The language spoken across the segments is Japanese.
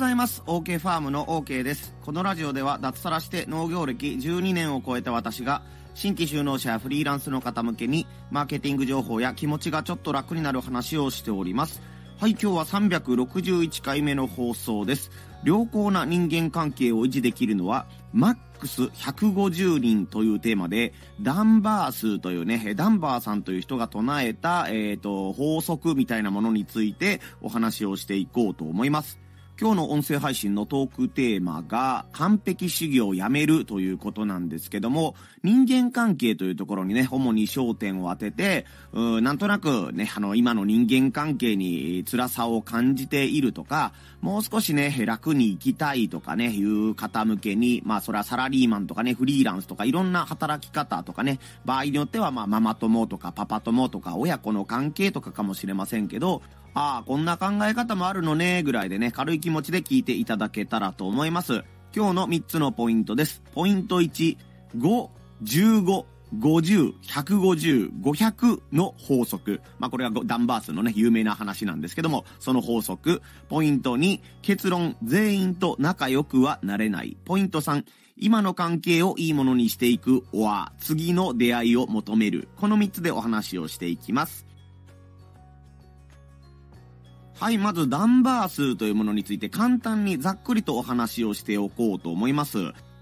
ざいます。OK ファームの OK です。このラジオでは脱サラして農業歴12年を超えた私が新規就農者やフリーランスの方向けにマーケティング情報や気持ちがちょっと楽になる話をしております。はい今日は361回目の放送です。良好な人間関係を維持できるのはマックス150人というテーマでダンバースというねダンバーさんという人が唱えた、えーと法則みたいなものについてお話をしていこうと思います。今日の音声配信のトークテーマが完璧主義をやめるということなんですけども、人間関係というところにね、主に焦点を当てて、うなんとなくね、あの、今の人間関係に辛さを感じているとか、もう少しね、楽に生きたいとかね、いう方向けに、まあそれはサラリーマンとかね、フリーランスとかいろんな働き方とかね、場合によってはまあママ友とかパパ友とか親子の関係とかかもしれませんけど、ああ、こんな考え方もあるのね、ぐらいでね、軽い気持ちで聞いていただけたらと思います。今日の3つのポイントです。ポイント1、5、15、50、150、500の法則。まあ、これはダンバースのね、有名な話なんですけども、その法則。ポイント2、結論、全員と仲良くはなれない。ポイント3、今の関係をいいものにしていく、は、次の出会いを求める。この3つでお話をしていきます。はい、まずダンバー数というものについて簡単にざっくりとお話をしておこうと思います。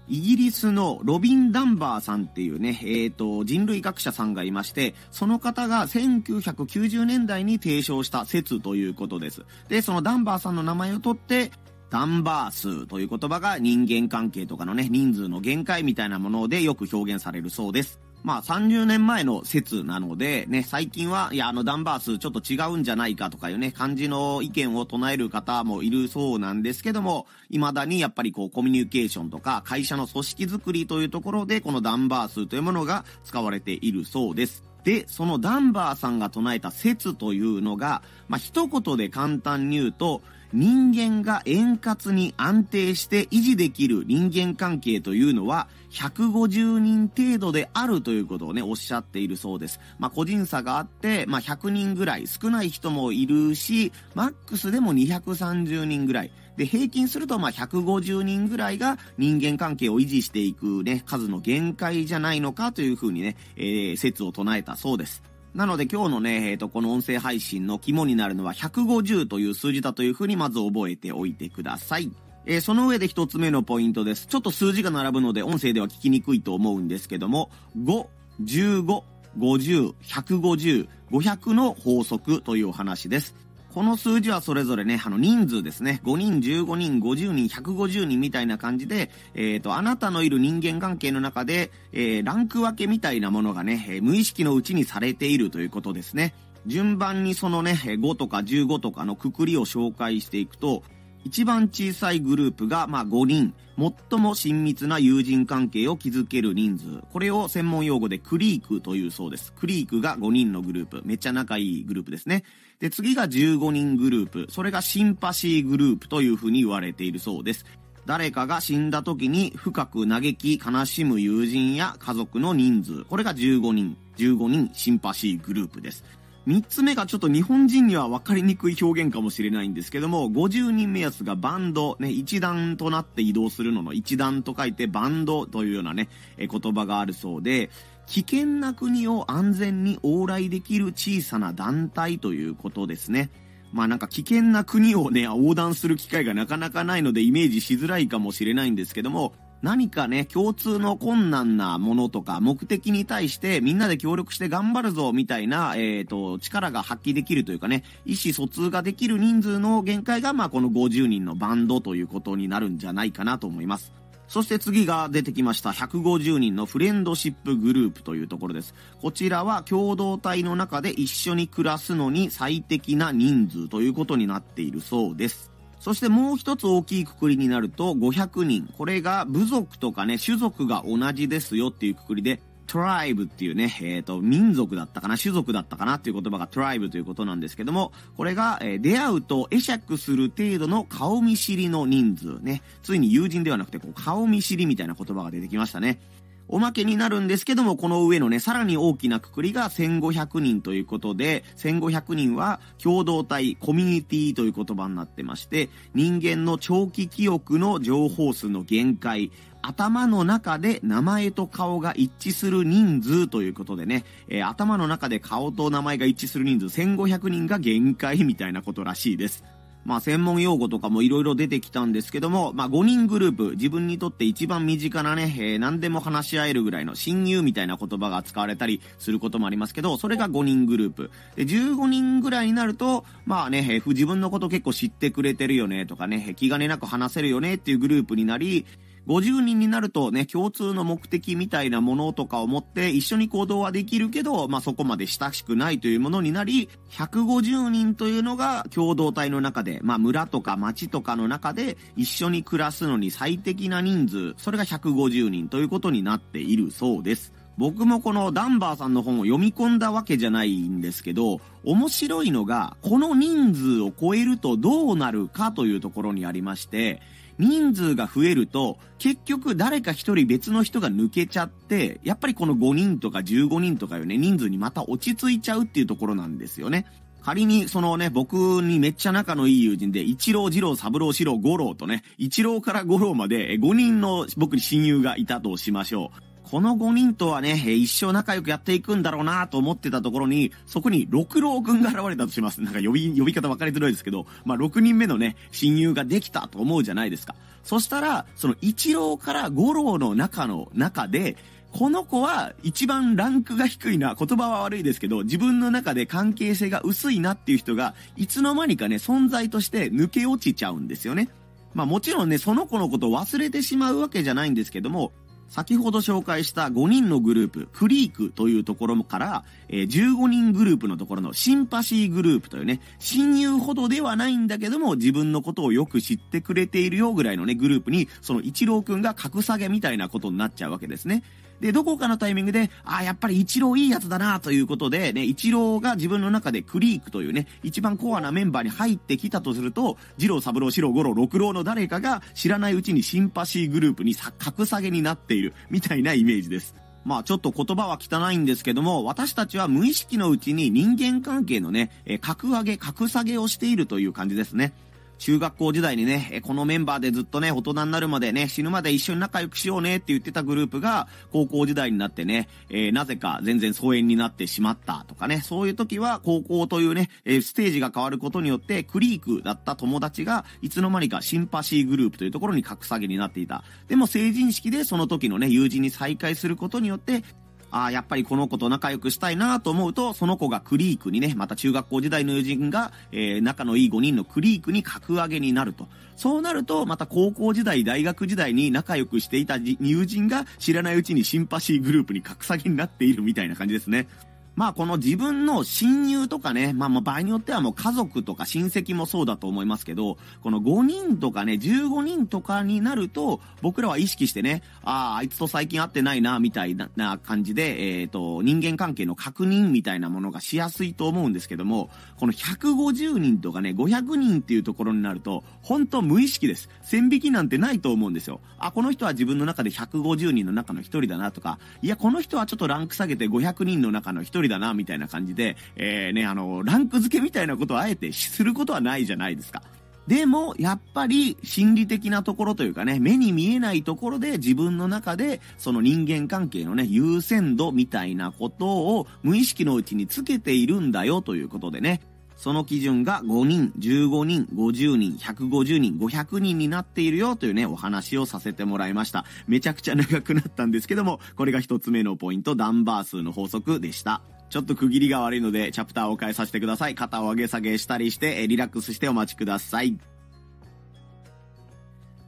イギリスのロビン・ダンバーさんっていうね、えっ、ー、と、人類学者さんがいまして、その方が1990年代に提唱した説ということです。で、そのダンバーさんの名前を取って、ダンバー数という言葉が人間関係とかのね、人数の限界みたいなものでよく表現されるそうです。まあ30年前の説なので、ね、最近は、いや、あのダンバー数ちょっと違うんじゃないかとかいうね、感じの意見を唱える方もいるそうなんですけども、未だにやっぱりこうコミュニケーションとか会社の組織づくりというところで、このダンバー数というものが使われているそうです。で、そのダンバーさんが唱えた説というのが、まあ一言で簡単に言うと、人間が円滑に安定して維持できる人間関係というのは150人程度であるということをね、おっしゃっているそうです。まあ、個人差があって、まあ、100人ぐらい、少ない人もいるし、マックスでも230人ぐらい。で、平均すると、ま、150人ぐらいが人間関係を維持していくね、数の限界じゃないのかというふうにね、えー、説を唱えたそうです。なので今日のね、えっ、ー、と、この音声配信の肝になるのは150という数字だというふうにまず覚えておいてください。えー、その上で一つ目のポイントです。ちょっと数字が並ぶので音声では聞きにくいと思うんですけども、5、15、50、150、500の法則というお話です。この数字はそれぞれね、あの人数ですね。5人、15人、50人、150人みたいな感じで、えっ、ー、と、あなたのいる人間関係の中で、えー、ランク分けみたいなものがね、え無意識のうちにされているということですね。順番にそのね、5とか15とかのくくりを紹介していくと、一番小さいグループが、まあ、5人。最も親密な友人関係を築ける人数。これを専門用語でクリークというそうです。クリークが5人のグループ。めっちゃ仲いいグループですね。で、次が15人グループ。それがシンパシーグループというふうに言われているそうです。誰かが死んだ時に深く嘆き悲しむ友人や家族の人数。これが15人。15人シンパシーグループです。3つ目がちょっと日本人には分かりにくい表現かもしれないんですけども、50人目安がバンド、ね、一段となって移動するのの一段と書いてバンドというようなね、え言葉があるそうで、危険な国を安全に往来できる小さな団体ということですね。まあなんか危険な国をね、横断する機会がなかなかないのでイメージしづらいかもしれないんですけども、何かね、共通の困難なものとか、目的に対してみんなで協力して頑張るぞ、みたいな、えっ、ー、と、力が発揮できるというかね、意思疎通ができる人数の限界が、まあこの50人のバンドということになるんじゃないかなと思います。そして次が出てきました150人のフレンドシップグループというところです。こちらは共同体の中で一緒に暮らすのに最適な人数ということになっているそうです。そしてもう一つ大きいくくりになると500人。これが部族とかね、種族が同じですよっていうくくりでトライブっていうね、えっ、ー、と、民族だったかな、種族だったかなっていう言葉がトライブということなんですけども、これが、えー、出会うと会釈する程度の顔見知りの人数ね。ついに友人ではなくて、こう、顔見知りみたいな言葉が出てきましたね。おまけになるんですけども、この上のね、さらに大きなくくりが1500人ということで、1500人は共同体、コミュニティという言葉になってまして、人間の長期記憶の情報数の限界、頭の中で名前と顔が一致する人数ということでね、えー、頭の中で顔と名前が一致する人数1500人が限界みたいなことらしいです。まあ専門用語とかもいろいろ出てきたんですけども、まあ5人グループ、自分にとって一番身近なね、えー、何でも話し合えるぐらいの親友みたいな言葉が使われたりすることもありますけど、それが5人グループ。で、15人ぐらいになると、まあね、えー、自分のこと結構知ってくれてるよねとかね、気兼ねなく話せるよねっていうグループになり、50人になるとね、共通の目的みたいなものとかを持って一緒に行動はできるけど、まあ、そこまで親しくないというものになり、150人というのが共同体の中で、まあ、村とか町とかの中で一緒に暮らすのに最適な人数、それが150人ということになっているそうです。僕もこのダンバーさんの本を読み込んだわけじゃないんですけど、面白いのが、この人数を超えるとどうなるかというところにありまして、人数が増えると、結局誰か一人別の人が抜けちゃって、やっぱりこの5人とか15人とかよね、人数にまた落ち着いちゃうっていうところなんですよね。仮に、そのね、僕にめっちゃ仲のいい友人で、一郎、二郎、三郎、四郎、五郎とね、一郎から五郎まで5人の僕に親友がいたとしましょう。この5人とはね、一生仲良くやっていくんだろうなと思ってたところに、そこに六郎くんが現れたとします。なんか呼び、呼び方分かりづらいですけど、まあ6人目のね、親友ができたと思うじゃないですか。そしたら、その一郎から五郎の中の中で、この子は一番ランクが低いな、言葉は悪いですけど、自分の中で関係性が薄いなっていう人が、いつの間にかね、存在として抜け落ちちゃうんですよね。まあもちろんね、その子のことを忘れてしまうわけじゃないんですけども、先ほど紹介した5人のグループ、クリークというところから、えー、15人グループのところのシンパシーグループというね、親友ほどではないんだけども、自分のことをよく知ってくれているよぐらいのね、グループに、その一郎くんが格下げみたいなことになっちゃうわけですね。で、どこかのタイミングで、ああ、やっぱり一郎いいやつだなということで、ね、一郎が自分の中でクリークというね、一番コアなメンバーに入ってきたとすると、二郎、三郎、四郎、五郎、六郎の誰かが知らないうちにシンパシーグループに格下げになっている、みたいなイメージです。まあちょっと言葉は汚いんですけども、私たちは無意識のうちに人間関係のね、え格上げ、格下げをしているという感じですね。中学校時代にね、このメンバーでずっとね、大人になるまでね、死ぬまで一緒に仲良くしようねって言ってたグループが、高校時代になってね、えー、なぜか全然疎遠になってしまったとかね、そういう時は高校というね、えステージが変わることによって、クリークだった友達が、いつの間にかシンパシーグループというところに格下げになっていた。でも成人式でその時のね、友人に再会することによって、ああ、やっぱりこの子と仲良くしたいなと思うと、その子がクリークにね、また中学校時代の友人が、えー、仲のいい5人のクリークに格上げになると。そうなると、また高校時代、大学時代に仲良くしていた友人が知らないうちにシンパシーグループに格下げになっているみたいな感じですね。まあこの自分の親友とかね、まあまあ場合によってはもう家族とか親戚もそうだと思いますけど、この5人とかね、15人とかになると、僕らは意識してね、ああ、あいつと最近会ってないな、みたいな感じで、えっ、ー、と、人間関係の確認みたいなものがしやすいと思うんですけども、この150人とかね、500人っていうところになると、本当無意識です。線引きなんてないと思うんですよ。あ、この人は自分の中で150人の中の1人だなとか、いや、この人はちょっとランク下げて500人の中の1人だな、みたいな感じで、えー、ね、あの、ランク付けみたいなことをあえてすることはないじゃないですか。でも、やっぱり心理的なところというかね、目に見えないところで自分の中で、その人間関係のね、優先度みたいなことを無意識のうちにつけているんだよということでね、その基準が5人、15人、50人、150人、500人になっているよというね、お話をさせてもらいました。めちゃくちゃ長くなったんですけども、これが一つ目のポイント、ダンバー数の法則でした。ちょっと区切りが悪いので、チャプターを変えさせてください。肩を上げ下げしたりして、リラックスしてお待ちください。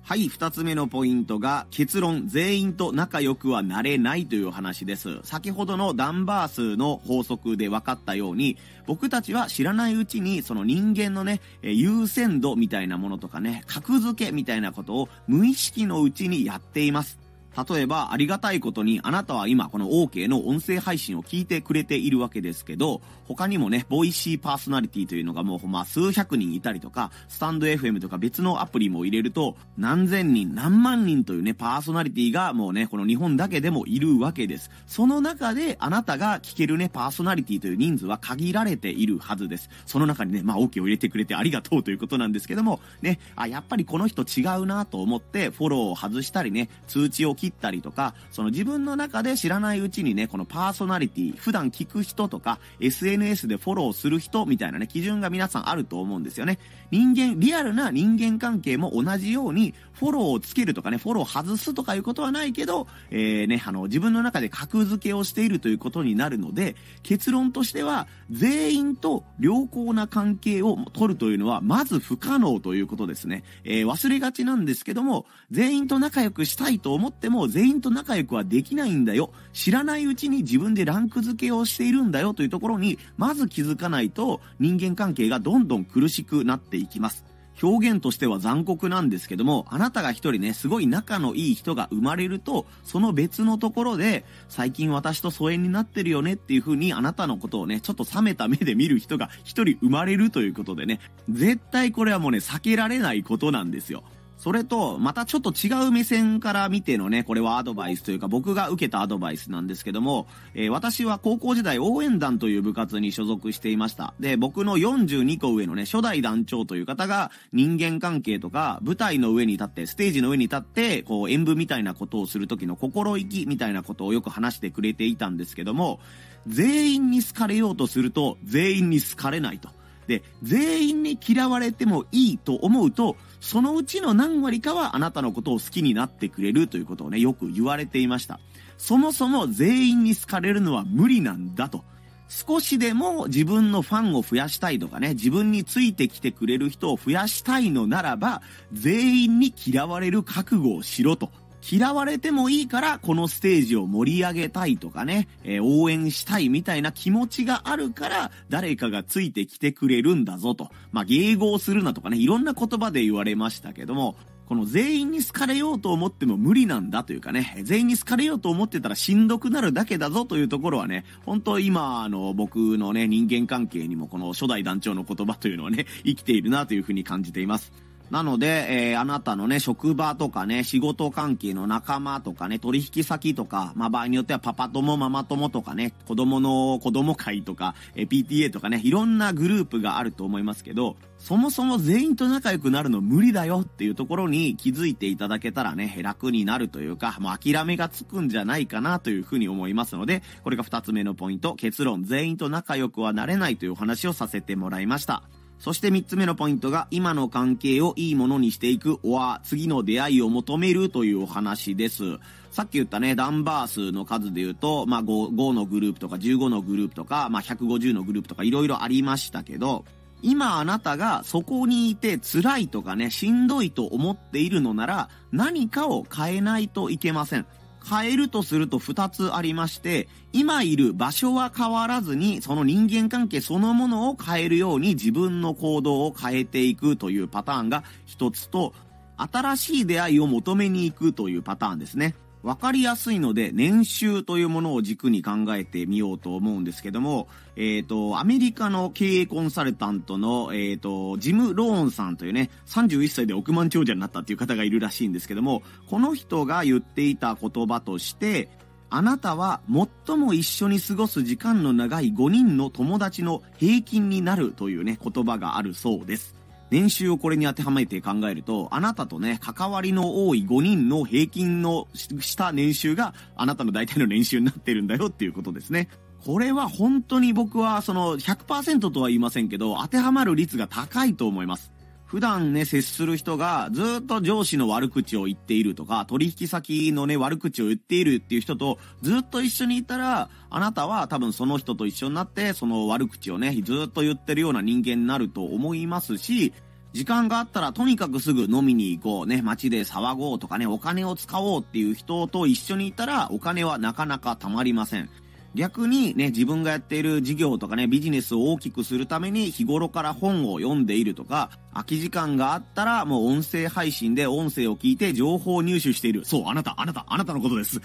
はい、二つ目のポイントが、結論、全員と仲良くはなれないという話です。先ほどのダンバー数の法則で分かったように、僕たちは知らないうちに、その人間のね、優先度みたいなものとかね、格付けみたいなことを無意識のうちにやっています。例えば、ありがたいことに、あなたは今、この OK の音声配信を聞いてくれているわけですけど、他にもね、ボイシーパーソナリティというのがもうほんま数百人いたりとか、スタンド FM とか別のアプリも入れると、何千人、何万人というね、パーソナリティがもうね、この日本だけでもいるわけです。その中で、あなたが聞けるね、パーソナリティという人数は限られているはずです。その中にね、まあ OK を入れてくれてありがとうということなんですけども、ね、あ、やっぱりこの人違うなと思って、フォローを外したりね、通知を切ったりとか、その自分の中で知らないうちにね、このパーソナリティ、普段聞く人とか、SNS でフォローする人みたいなね、基準が皆さんあると思うんですよね。人間、リアルな人間関係も同じように、フォローをつけるとかね、フォロー外すとかいうことはないけど、えー、ね、あの、自分の中で格付けをしているということになるので、結論としては、全員と良好な関係を取るというのは、まず不可能ということですね。えー、忘れがちなんですけども、全員と仲良くしたいと思っても、も全員と仲良くはできないんだよ。知らないうちに自分でランク付けをしているんだよというところに、まず気づかないと、人間関係がどんどん苦しくなっていきます。表現としては残酷なんですけども、あなたが一人ね、すごい仲のいい人が生まれると、その別のところで、最近私と疎遠になってるよねっていう風に、あなたのことをね、ちょっと冷めた目で見る人が一人生まれるということでね、絶対これはもうね、避けられないことなんですよ。それと、またちょっと違う目線から見てのね、これはアドバイスというか僕が受けたアドバイスなんですけども、えー、私は高校時代応援団という部活に所属していました。で、僕の42個上のね、初代団長という方が人間関係とか舞台の上に立って、ステージの上に立って、こう演舞みたいなことをする時の心意気みたいなことをよく話してくれていたんですけども、全員に好かれようとすると全員に好かれないと。で、全員に嫌われてもいいと思うと、そのうちの何割かはあなたのことを好きになってくれるということをね、よく言われていました。そもそも全員に好かれるのは無理なんだと。少しでも自分のファンを増やしたいとかね、自分についてきてくれる人を増やしたいのならば、全員に嫌われる覚悟をしろと。嫌われてもいいからこのステージを盛り上げたいとかね、えー、応援したいみたいな気持ちがあるから誰かがついてきてくれるんだぞと。まあ、迎合するなとかね、いろんな言葉で言われましたけども、この全員に好かれようと思っても無理なんだというかね、全員に好かれようと思ってたらしんどくなるだけだぞというところはね、本当今、あの、僕のね、人間関係にもこの初代団長の言葉というのはね、生きているなというふうに感じています。なので、えー、あなたのね、職場とかね、仕事関係の仲間とかね、取引先とか、まあ場合によってはパパ友、ママ友とかね、子供の子供会とか、えー、PTA とかね、いろんなグループがあると思いますけど、そもそも全員と仲良くなるの無理だよっていうところに気づいていただけたらね、楽になるというか、もう諦めがつくんじゃないかなというふうに思いますので、これが二つ目のポイント、結論、全員と仲良くはなれないというお話をさせてもらいました。そして3つ目のポイントが、今の関係をいいものにしていく、おは次の出会いを求めるというお話です。さっき言ったね、ダンバー数の数で言うと、まあ5、5のグループとか15のグループとか、まあ150のグループとかいろいろありましたけど、今あなたがそこにいて辛いとかね、しんどいと思っているのなら、何かを変えないといけません。変えるとすると2つありまして、今いる場所は変わらずに、その人間関係そのものを変えるように自分の行動を変えていくというパターンが1つと、新しい出会いを求めに行くというパターンですね。わかりやすいので、年収というものを軸に考えてみようと思うんですけども、えっ、ー、と、アメリカの経営コンサルタントの、えっ、ー、と、ジム・ローンさんというね、31歳で億万長者になったっていう方がいるらしいんですけども、この人が言っていた言葉として、あなたは最も一緒に過ごす時間の長い5人の友達の平均になるというね、言葉があるそうです。年収をこれに当てはめて考えると、あなたとね、関わりの多い5人の平均のした年収があなたの大体の年収になってるんだよっていうことですね。これは本当に僕はその100%とは言いませんけど、当てはまる率が高いと思います。普段ね、接する人がずっと上司の悪口を言っているとか、取引先のね、悪口を言っているっていう人とずっと一緒にいたら、あなたは多分その人と一緒になって、その悪口をね、ずっと言ってるような人間になると思いますし、時間があったらとにかくすぐ飲みに行こうね、街で騒ごうとかね、お金を使おうっていう人と一緒にいたら、お金はなかなか貯まりません。逆にね、自分がやっている事業とかね、ビジネスを大きくするために日頃から本を読んでいるとか、空き時間があったらもう音声配信で音声を聞いて情報を入手している。そう、あなた、あなた、あなたのことです。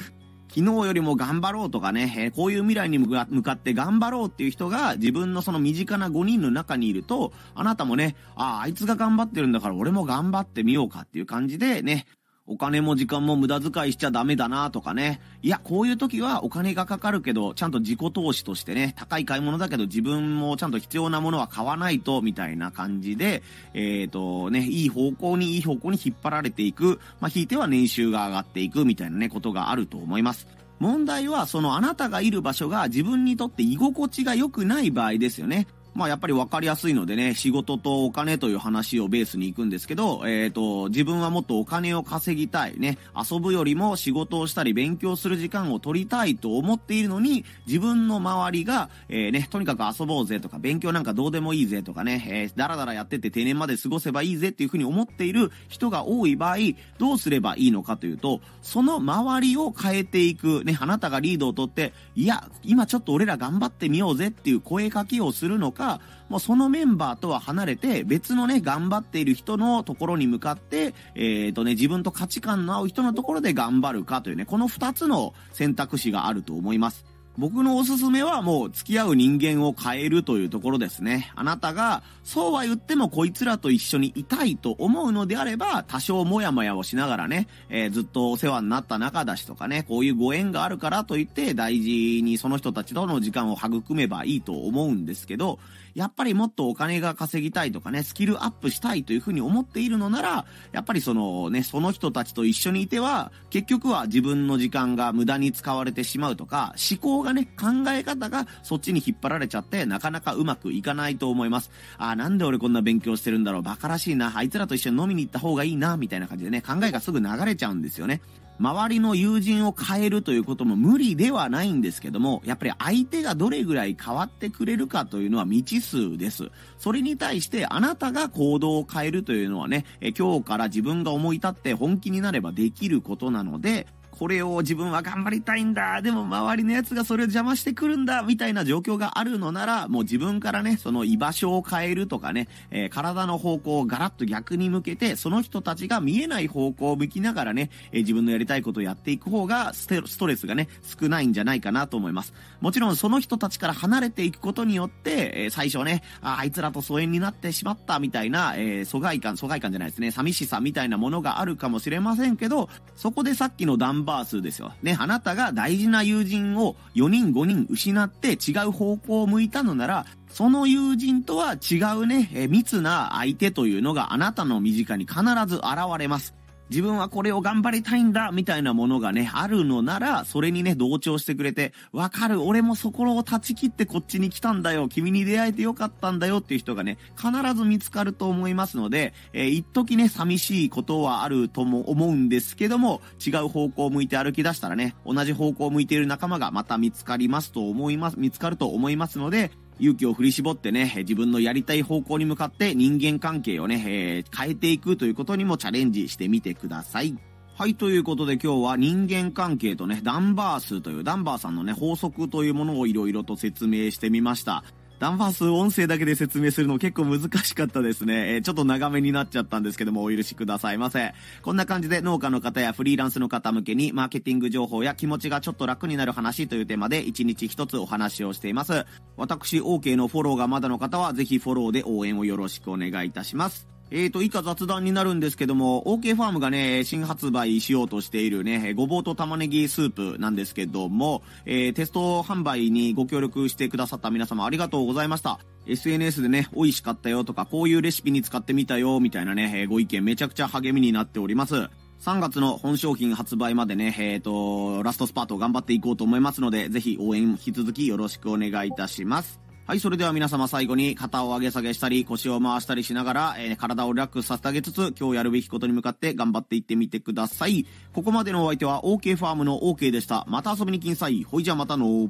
昨日よりも頑張ろうとかね、え、こういう未来に向かって頑張ろうっていう人が自分のその身近な5人の中にいると、あなたもね、ああ、あいつが頑張ってるんだから俺も頑張ってみようかっていう感じでね、お金も時間も無駄遣いしちゃダメだなとかね。いや、こういう時はお金がかかるけど、ちゃんと自己投資としてね、高い買い物だけど自分もちゃんと必要なものは買わないと、みたいな感じで、えっ、ー、とね、いい方向にいい方向に引っ張られていく。まあ、引いては年収が上がっていくみたいなね、ことがあると思います。問題は、そのあなたがいる場所が自分にとって居心地が良くない場合ですよね。まあやっぱり分かりやすいのでね、仕事とお金という話をベースに行くんですけど、えっ、ー、と、自分はもっとお金を稼ぎたいね、遊ぶよりも仕事をしたり勉強する時間を取りたいと思っているのに、自分の周りが、えー、ね、とにかく遊ぼうぜとか、勉強なんかどうでもいいぜとかね、えー、だらだらやってて定年まで過ごせばいいぜっていうふうに思っている人が多い場合、どうすればいいのかというと、その周りを変えていく、ね、あなたがリードをとって、いや、今ちょっと俺ら頑張ってみようぜっていう声かけをするのか、もうそのメンバーとは離れて、別のね、頑張っている人のところに向かって、えっ、ー、とね、自分と価値観の合う人のところで頑張るかというね、この二つの選択肢があると思います。僕のおすすめはもう付き合う人間を変えるというところですね。あなたが、そうは言ってもこいつらと一緒にいたいと思うのであれば、多少もやもやをしながらね、えー、ずっとお世話になった仲だしとかね、こういうご縁があるからといって大事にその人たちとの時間を育めばいいと思うんですけど、やっぱりもっとお金が稼ぎたいとかね、スキルアップしたいというふうに思っているのなら、やっぱりそのね、その人たちと一緒にいては、結局は自分の時間が無駄に使われてしまうとか、思考がね、考え方がそっちに引っ張られちゃって、なかなかうまくいかないと思います。ああ、なんで俺こんな勉強してるんだろう、バカらしいな、あいつらと一緒に飲みに行った方がいいな、みたいな感じでね、考えがすぐ流れちゃうんですよね。周りの友人を変えるということも無理ではないんですけども、やっぱり相手がどれぐらい変わってくれるかというのは未知数です。それに対してあなたが行動を変えるというのはね、え今日から自分が思い立って本気になればできることなので、これを自分は頑張りたいんだ。でも周りの奴がそれを邪魔してくるんだ。みたいな状況があるのなら、もう自分からね、その居場所を変えるとかね、えー、体の方向をガラッと逆に向けて、その人たちが見えない方向を向きながらね、えー、自分のやりたいことをやっていく方がストレスがね、少ないんじゃないかなと思います。もちろんその人たちから離れていくことによって、えー、最初ね、ああいつらと疎遠になってしまったみたいな、え疎外感、疎外感じゃないですね、寂しさみたいなものがあるかもしれませんけど、そこでさっきのダンバー数ですよ。ね、あなたが大事な友人を4人5人失って違う方向を向いたのなら、その友人とは違うね、え密な相手というのがあなたの身近に必ず現れます。自分はこれを頑張りたいんだ、みたいなものがね、あるのなら、それにね、同調してくれて、わかる、俺もそこを断ち切ってこっちに来たんだよ、君に出会えてよかったんだよっていう人がね、必ず見つかると思いますので、えー、一時ね、寂しいことはあるとも思うんですけども、違う方向を向いて歩き出したらね、同じ方向を向いている仲間がまた見つかりますと思います、見つかると思いますので、勇気を振り絞ってね、自分のやりたい方向に向かって人間関係をね、えー、変えていくということにもチャレンジしてみてください。はい、ということで今日は人間関係とね、ダンバー数というダンバーさんのね、法則というものをいろいろと説明してみました。ダンバース音声だけで説明するの結構難しかったですね。えー、ちょっと長めになっちゃったんですけども、お許しくださいませ。こんな感じで農家の方やフリーランスの方向けに、マーケティング情報や気持ちがちょっと楽になる話というテーマで、1日1つお話をしています。私、OK のフォローがまだの方は、ぜひフォローで応援をよろしくお願いいたします。えーと、以下雑談になるんですけども、OK ファームがね、新発売しようとしているね、ごぼうと玉ねぎスープなんですけども、えー、テスト販売にご協力してくださった皆様ありがとうございました。SNS でね、美味しかったよとか、こういうレシピに使ってみたよ、みたいなね、えご意見めちゃくちゃ励みになっております。3月の本商品発売までね、えーと、ラストスパート頑張っていこうと思いますので、ぜひ応援引き続きよろしくお願いいたします。はい、それでは皆様最後に肩を上げ下げしたり腰を回したりしながら、えー、体をリラックスさせてあげつつ、今日やるべきことに向かって頑張っていってみてください。ここまでのお相手は OK ファームの OK でした。また遊びに来んさい。ほいじゃまたの